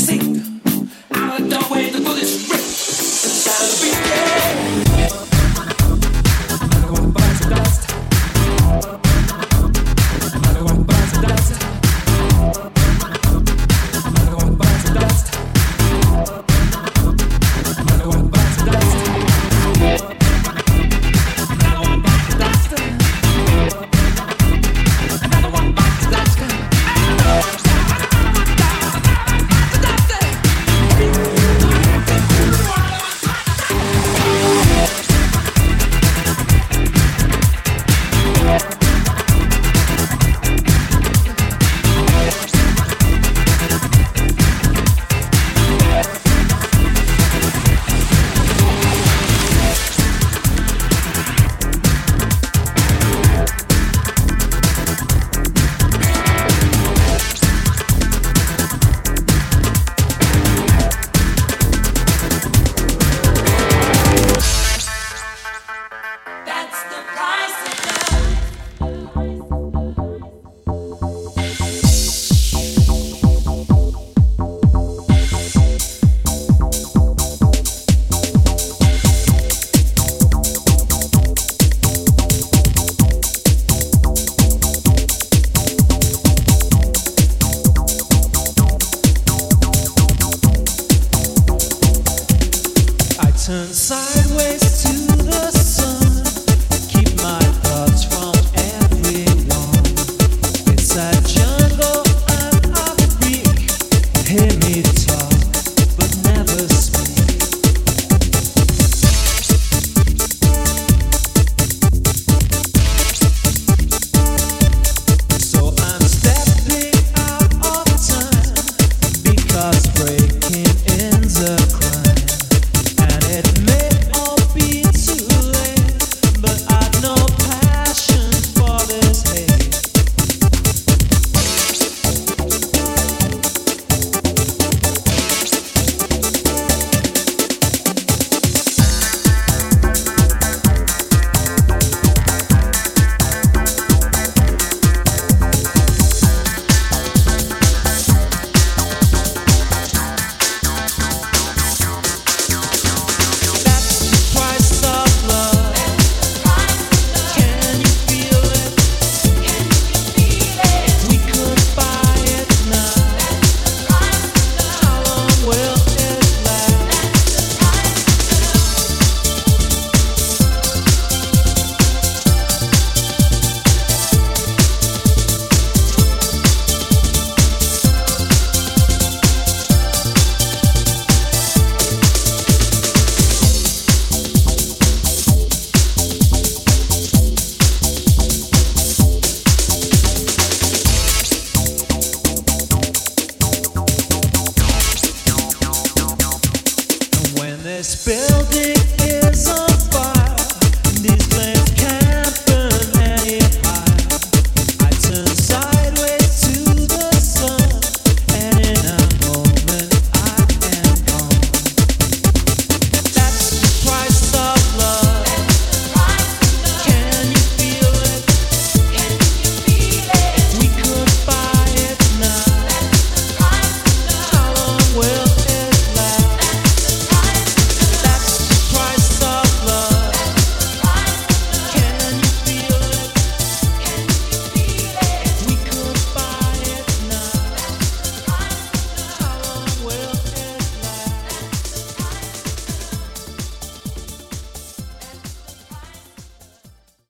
sing. Out of the doorway, the bullets rip. It's time to begin.